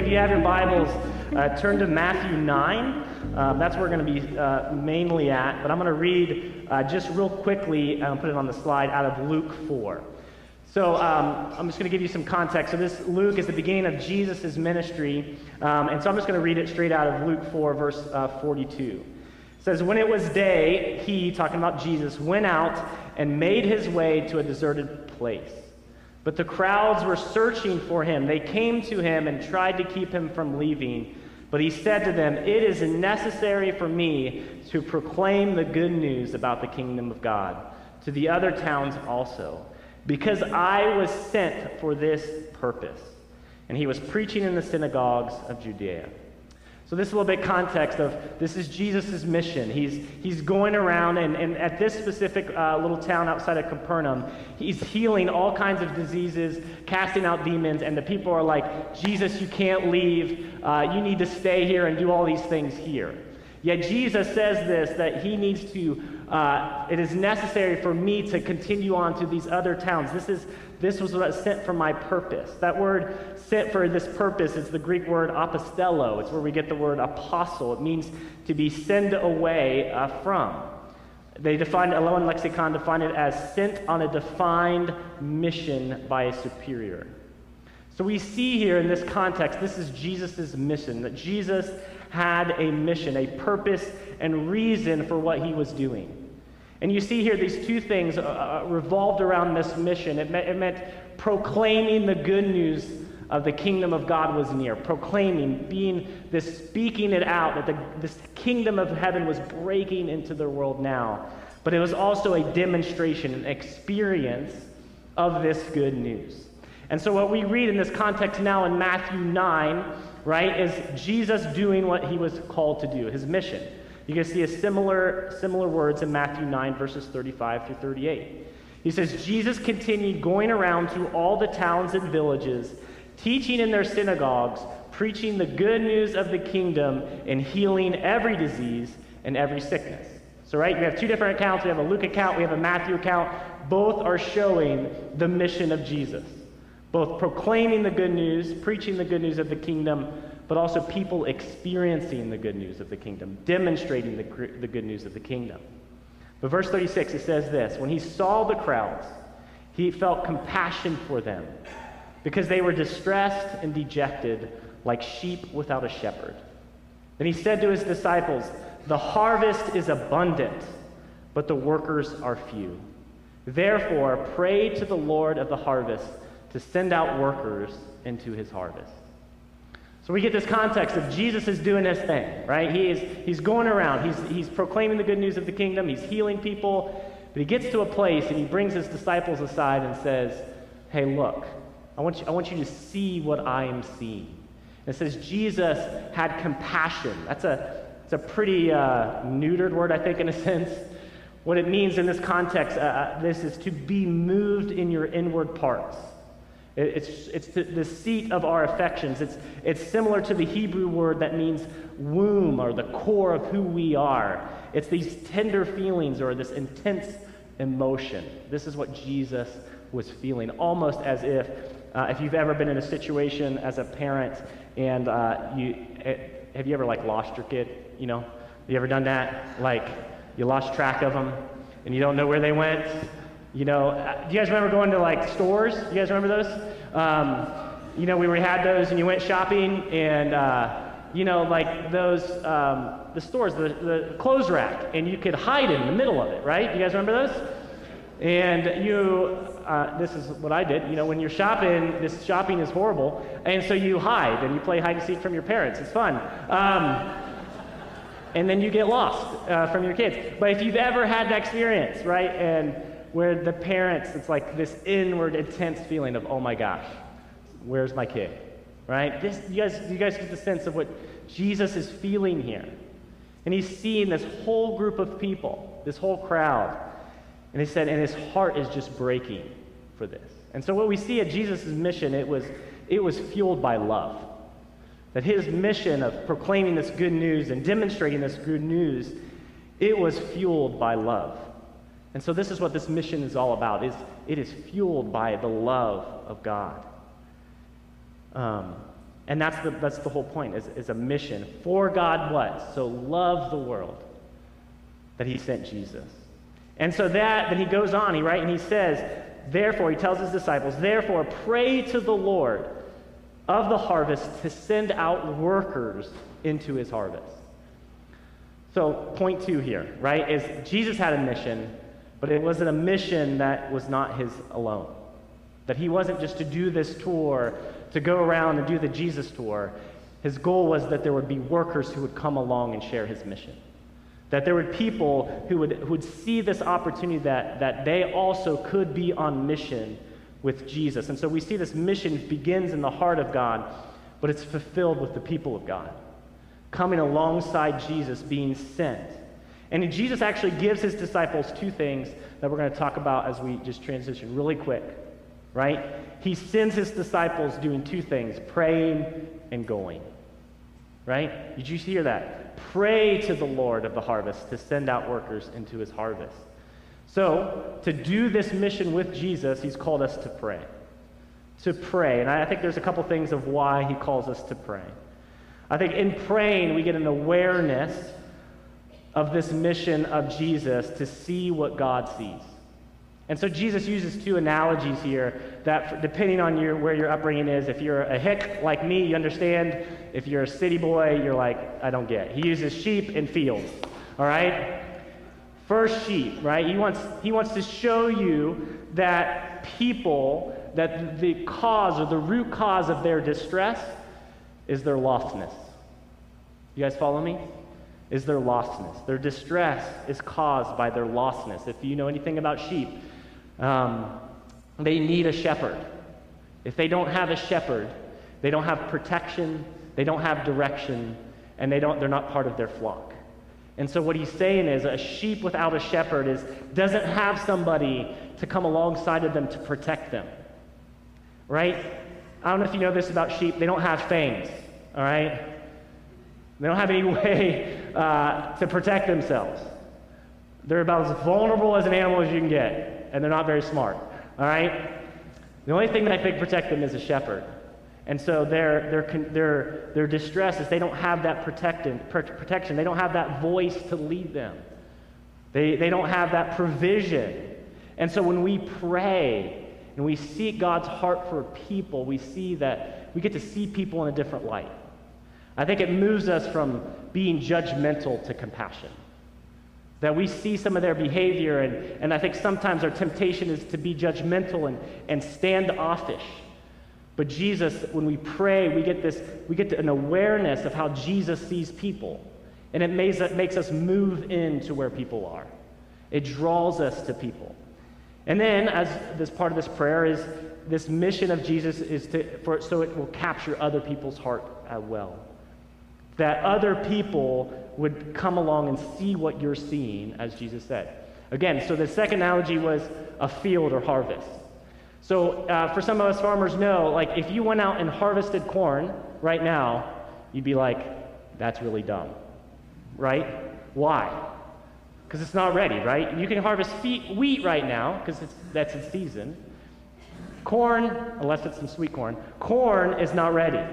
if you have your Bibles, uh, turn to Matthew 9. Um, that's where we're going to be uh, mainly at. But I'm going to read uh, just real quickly, uh, put it on the slide, out of Luke 4. So um, I'm just going to give you some context. So this Luke is the beginning of Jesus' ministry. Um, and so I'm just going to read it straight out of Luke 4, verse uh, 42. It says, When it was day, he, talking about Jesus, went out and made his way to a deserted place. But the crowds were searching for him. They came to him and tried to keep him from leaving. But he said to them, It is necessary for me to proclaim the good news about the kingdom of God to the other towns also, because I was sent for this purpose. And he was preaching in the synagogues of Judea. So this is a little bit context of this is Jesus' mission. He's, he's going around, and, and at this specific uh, little town outside of Capernaum, he's healing all kinds of diseases, casting out demons, and the people are like, Jesus, you can't leave. Uh, you need to stay here and do all these things here. Yet Jesus says this that he needs to, uh, it is necessary for me to continue on to these other towns. This is this was what sent for my purpose. That word sent for this purpose is the Greek word apostello. It's where we get the word apostle. It means to be sent away uh, from. They define Elohim lexicon define it as sent on a defined mission by a superior. So we see here in this context, this is Jesus' mission, that Jesus had a mission, a purpose, and reason for what he was doing. And you see here these two things uh, uh, revolved around this mission. It, me- it meant proclaiming the good news of the kingdom of God was near, proclaiming, being this, speaking it out that the, this kingdom of heaven was breaking into the world now. But it was also a demonstration, an experience of this good news. And so, what we read in this context now in Matthew 9, right, is Jesus doing what he was called to do, his mission. You can see a similar, similar words in Matthew 9, verses 35 through 38. He says, Jesus continued going around to all the towns and villages, teaching in their synagogues, preaching the good news of the kingdom, and healing every disease and every sickness. So, right, we have two different accounts. We have a Luke account, we have a Matthew account. Both are showing the mission of Jesus. Both proclaiming the good news, preaching the good news of the kingdom, but also people experiencing the good news of the kingdom, demonstrating the, the good news of the kingdom. But verse 36, it says this When he saw the crowds, he felt compassion for them because they were distressed and dejected like sheep without a shepherd. Then he said to his disciples, The harvest is abundant, but the workers are few. Therefore, pray to the Lord of the harvest to send out workers into his harvest. So we get this context of Jesus is doing this thing, right? He is, he's going around, he's, he's proclaiming the good news of the kingdom, he's healing people, but he gets to a place and he brings his disciples aside and says, Hey, look, I want you, I want you to see what I am seeing. And it says Jesus had compassion. That's a, it's a pretty uh, neutered word, I think, in a sense. What it means in this context, uh, uh this is to be moved in your inward parts. It's, it's the, the, seat of our affections. It's, it's similar to the Hebrew word that means womb or the core of who we are. It's these tender feelings or this intense emotion. This is what Jesus was feeling, almost as if, uh, if you've ever been in a situation as a parent and uh, you, uh, have you ever like lost your kid? You know, you ever done that? Like you lost track of them and you don't know where they went you know, uh, do you guys remember going to like stores? You guys remember those? Um, you know, we had those and you went shopping and, uh, you know, like those, um, the stores, the, the clothes rack, and you could hide in the middle of it, right? You guys remember those? And you, uh, this is what I did, you know, when you're shopping, this shopping is horrible, and so you hide and you play hide and seek from your parents. It's fun. Um, and then you get lost uh, from your kids. But if you've ever had that experience, right, and where the parents, it's like this inward, intense feeling of, oh my gosh, where's my kid? Right? This, you, guys, you guys get the sense of what Jesus is feeling here. And he's seeing this whole group of people, this whole crowd. And he said, and his heart is just breaking for this. And so what we see at Jesus' mission, it was, it was fueled by love. That his mission of proclaiming this good news and demonstrating this good news, it was fueled by love. And so this is what this mission is all about. Is it is fueled by the love of God. Um, And that's the, that's the whole point, is, is a mission. For God what? So love the world that he sent Jesus. And so that, then he goes on, he right, and he says, therefore, he tells his disciples, therefore, pray to the Lord of the harvest to send out workers into his harvest. So, point two here, right, is Jesus had a mission, but it wasn't a mission that was not his alone. That he wasn't just to do this tour, to go around and do the Jesus tour. His goal was that there would be workers who would come along and share his mission. That there would people who would, who would see this opportunity that, that they also could be on mission with Jesus. And so we see this mission begins in the heart of God, but it's fulfilled with the people of God, coming alongside Jesus, being sent. And Jesus actually gives his disciples two things that we're going to talk about as we just transition really quick, right? He sends his disciples doing two things praying and going, right? Did you hear that? Pray to the Lord of the harvest to send out workers into his harvest. So, to do this mission with Jesus, he's called us to pray. To pray. And I think there's a couple things of why he calls us to pray. I think in praying, we get an awareness of this mission of Jesus to see what God sees. And so Jesus uses two analogies here that, depending on your, where your upbringing is, if you're a hick like me, you understand. If you're a city boy, you're like, I don't get. He uses sheep and fields, all right? First sheep, right? He wants, he wants to show you that people, that the cause or the root cause of their distress is their lostness. You guys follow me? Is their lostness. Their distress is caused by their lostness. If you know anything about sheep, um, they need a shepherd. If they don't have a shepherd, they don't have protection, they don't have direction, and they don't, they're not part of their flock. And so what he's saying is a sheep without a shepherd is doesn't have somebody to come alongside of them to protect them. Right? I don't know if you know this about sheep, they don't have fangs, all right? They don't have any way uh, to protect themselves. They're about as vulnerable as an animal as you can get and they're not very smart. All right? The only thing that I think protect them is a shepherd. And so their, their, their, their distress is they don't have that protection. They don't have that voice to lead them. They, they don't have that provision. And so when we pray and we seek God's heart for people, we see that we get to see people in a different light. I think it moves us from being judgmental to compassion. That we see some of their behavior, and, and I think sometimes our temptation is to be judgmental and, and standoffish. But Jesus, when we pray, we get this, we get an awareness of how Jesus sees people. And it makes, it makes us move into where people are. It draws us to people. And then, as this part of this prayer is this mission of Jesus is to, for, so it will capture other people's heart as well. That other people would come along and see what you're seeing, as Jesus said. Again, so the second analogy was a field or harvest. So uh, for some of us farmers know, like if you went out and harvested corn right now, you'd be like, that's really dumb, right? Why? Because it's not ready, right? You can harvest wheat right now because that's its season. Corn, unless it's some sweet corn, corn is not ready.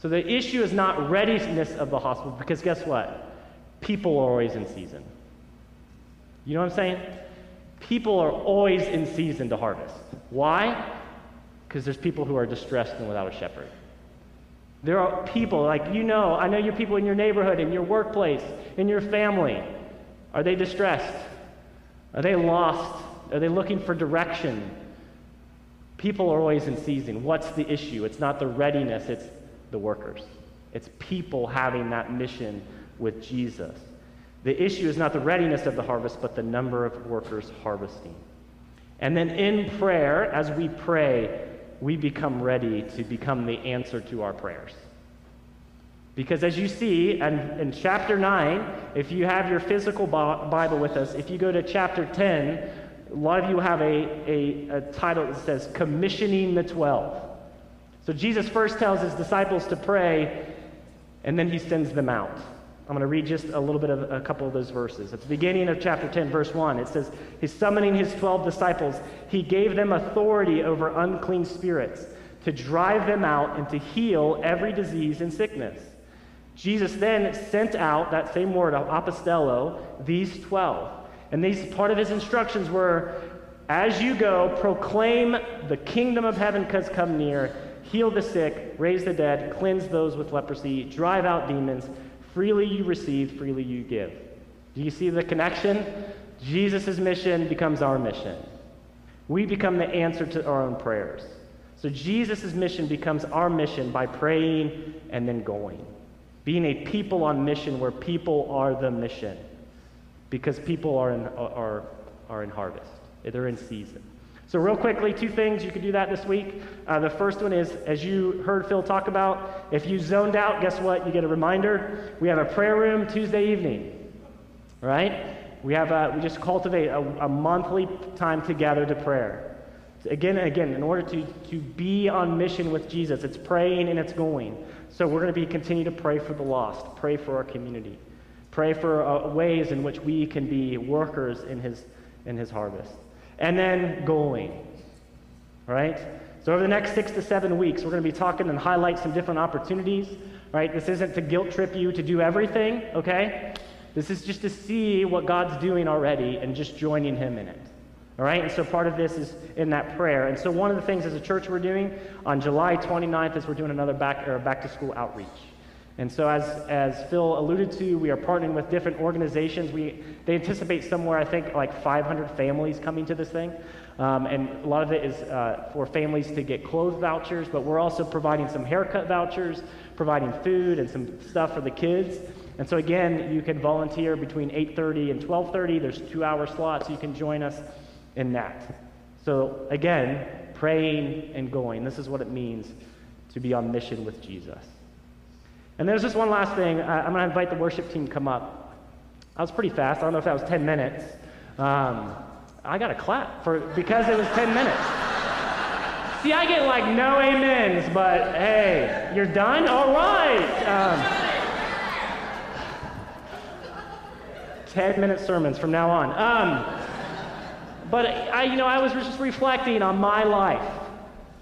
So the issue is not readiness of the hospital, because guess what? People are always in season. You know what I'm saying? People are always in season to harvest. Why? Because there's people who are distressed and without a shepherd. There are people, like you know, I know your people in your neighborhood, in your workplace, in your family. Are they distressed? Are they lost? Are they looking for direction? People are always in season. What's the issue? It's not the readiness, it's the workers. It's people having that mission with Jesus. The issue is not the readiness of the harvest, but the number of workers harvesting. And then in prayer, as we pray, we become ready to become the answer to our prayers. Because as you see in, in chapter 9, if you have your physical Bible with us, if you go to chapter 10, a lot of you have a, a, a title that says Commissioning the Twelve. So Jesus first tells his disciples to pray, and then he sends them out. I'm going to read just a little bit of a couple of those verses. At the beginning of chapter 10, verse 1, it says, He's summoning his 12 disciples. He gave them authority over unclean spirits to drive them out and to heal every disease and sickness. Jesus then sent out that same word, apostello, these 12. And these part of his instructions were as you go, proclaim the kingdom of heaven has come near, heal the sick, raise the dead, cleanse those with leprosy, drive out demons. Freely you receive, freely you give. Do you see the connection? Jesus' mission becomes our mission. We become the answer to our own prayers. So Jesus' mission becomes our mission by praying and then going. Being a people on mission where people are the mission. Because people are in, are, are in harvest, they're in season. So, real quickly, two things you could do that this week. Uh, the first one is, as you heard Phil talk about, if you zoned out, guess what? You get a reminder. We have a prayer room Tuesday evening, right? We have a, we just cultivate a, a monthly time together to prayer. Again and again, in order to, to be on mission with Jesus, it's praying and it's going. So we're going to be continue to pray for the lost, pray for our community, pray for uh, ways in which we can be workers in his, in his harvest. And then going, right? So over the next six to seven weeks, we're going to be talking and highlight some different opportunities, right? This isn't to guilt trip you to do everything, okay? This is just to see what God's doing already and just joining Him in it. All right? And so part of this is in that prayer. And so one of the things as a church we're doing on July 29th is we're doing another back, or back to school outreach. And so as, as Phil alluded to, we are partnering with different organizations. We, they anticipate somewhere, I think, like 500 families coming to this thing. Um, and a lot of it is uh, for families to get clothes vouchers, but we're also providing some haircut vouchers, providing food and some stuff for the kids. And so again, you can volunteer between 8:30 and 12:30. There's two-hour slots. You can join us in that. So again, praying and going. This is what it means to be on mission with Jesus. And there's just one last thing. I'm going to invite the worship team to come up. I was pretty fast. I don't know if that was 10 minutes. Um, I got a clap for because it was 10 minutes. See, I get like no amens, but hey, you're done? All right. Um, 10 minute sermons from now on. Um, but I, you know, I was just reflecting on my life.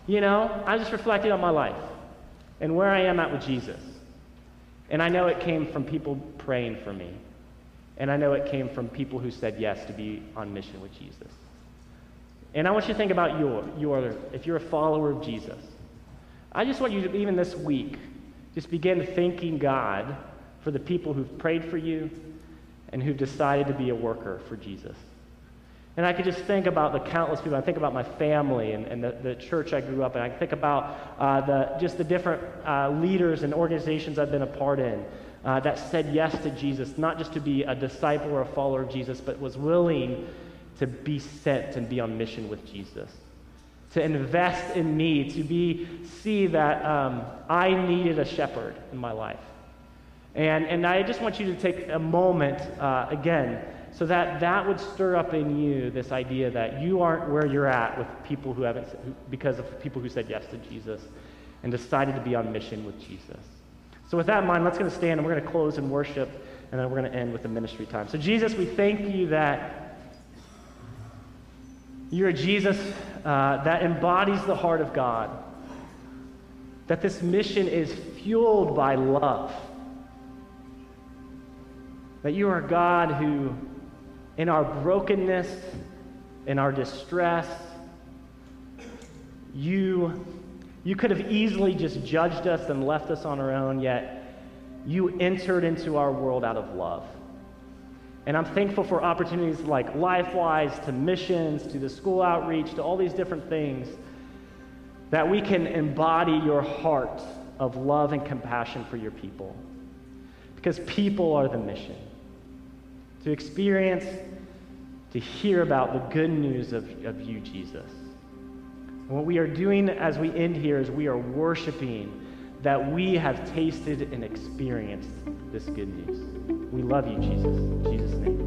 You know, I was just reflecting on my life and where I am at with Jesus. And I know it came from people praying for me. And I know it came from people who said yes to be on mission with Jesus. And I want you to think about your, your if you're a follower of Jesus. I just want you to, even this week, just begin thanking God for the people who've prayed for you, and who've decided to be a worker for Jesus. And I could just think about the countless people. I think about my family and, and the, the church I grew up in. I think about uh, the, just the different uh, leaders and organizations I've been a part in uh, that said yes to Jesus, not just to be a disciple or a follower of Jesus, but was willing to be sent and be on mission with Jesus. To invest in me, to be see that um, I needed a shepherd in my life. And, and I just want you to take a moment uh, again so that that would stir up in you this idea that you aren't where you're at with people who haven't, because of people who said yes to Jesus and decided to be on mission with Jesus. So, with that in mind, let's going to stand and we're going to close in worship and then we're going to end with the ministry time. So, Jesus, we thank you that you're a Jesus uh, that embodies the heart of God, that this mission is fueled by love that you are God who, in our brokenness, in our distress, you, you could have easily just judged us and left us on our own, yet you entered into our world out of love. And I'm thankful for opportunities like LifeWise, to missions, to the school outreach, to all these different things that we can embody your heart of love and compassion for your people. Because people are the mission to experience, to hear about the good news of, of you, Jesus. And what we are doing as we end here is we are worshiping that we have tasted and experienced this good news. We love you, Jesus. In Jesus' name.